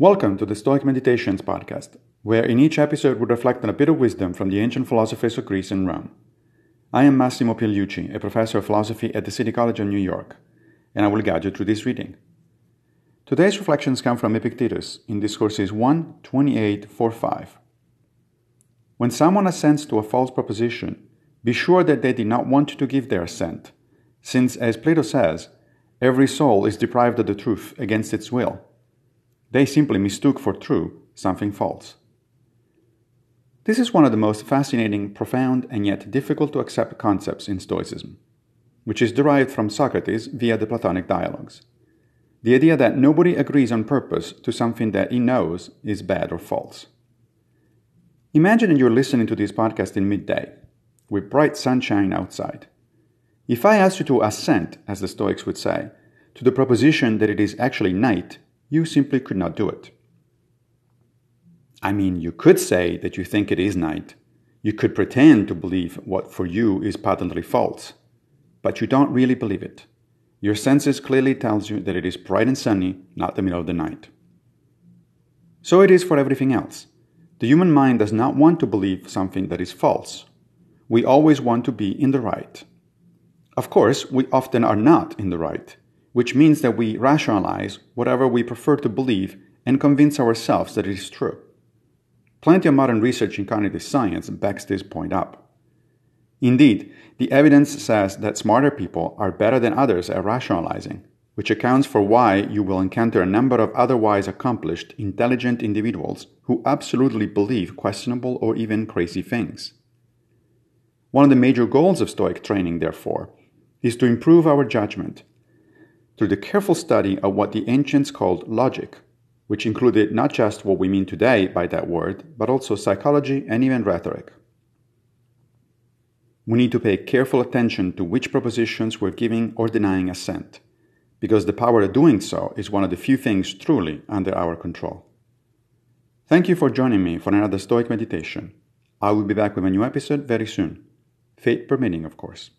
Welcome to the Stoic Meditations podcast, where in each episode we reflect on a bit of wisdom from the ancient philosophers of Greece and Rome. I am Massimo Pigliucci, a professor of philosophy at the City College of New York, and I will guide you through this reading. Today's reflections come from Epictetus in Discourses 1 28 5. When someone assents to a false proposition, be sure that they did not want to give their assent, since, as Plato says, every soul is deprived of the truth against its will they simply mistook for true something false. This is one of the most fascinating, profound, and yet difficult to accept concepts in Stoicism, which is derived from Socrates via the Platonic dialogues. The idea that nobody agrees on purpose to something that he knows is bad or false. Imagine you're listening to this podcast in midday, with bright sunshine outside. If I asked you to assent, as the Stoics would say, to the proposition that it is actually night you simply could not do it. I mean, you could say that you think it is night. You could pretend to believe what for you is patently false, but you don't really believe it. Your senses clearly tells you that it is bright and sunny, not the middle of the night. So it is for everything else. The human mind does not want to believe something that is false. We always want to be in the right. Of course, we often are not in the right, which means that we rationalize whatever we prefer to believe and convince ourselves that it is true. Plenty of modern research in cognitive science backs this point up. Indeed, the evidence says that smarter people are better than others at rationalizing, which accounts for why you will encounter a number of otherwise accomplished, intelligent individuals who absolutely believe questionable or even crazy things. One of the major goals of Stoic training, therefore, is to improve our judgment through the careful study of what the ancients called logic, which included not just what we mean today by that word, but also psychology and even rhetoric. We need to pay careful attention to which propositions we're giving or denying assent, because the power of doing so is one of the few things truly under our control. Thank you for joining me for another Stoic meditation. I will be back with a new episode very soon. Fate permitting, of course.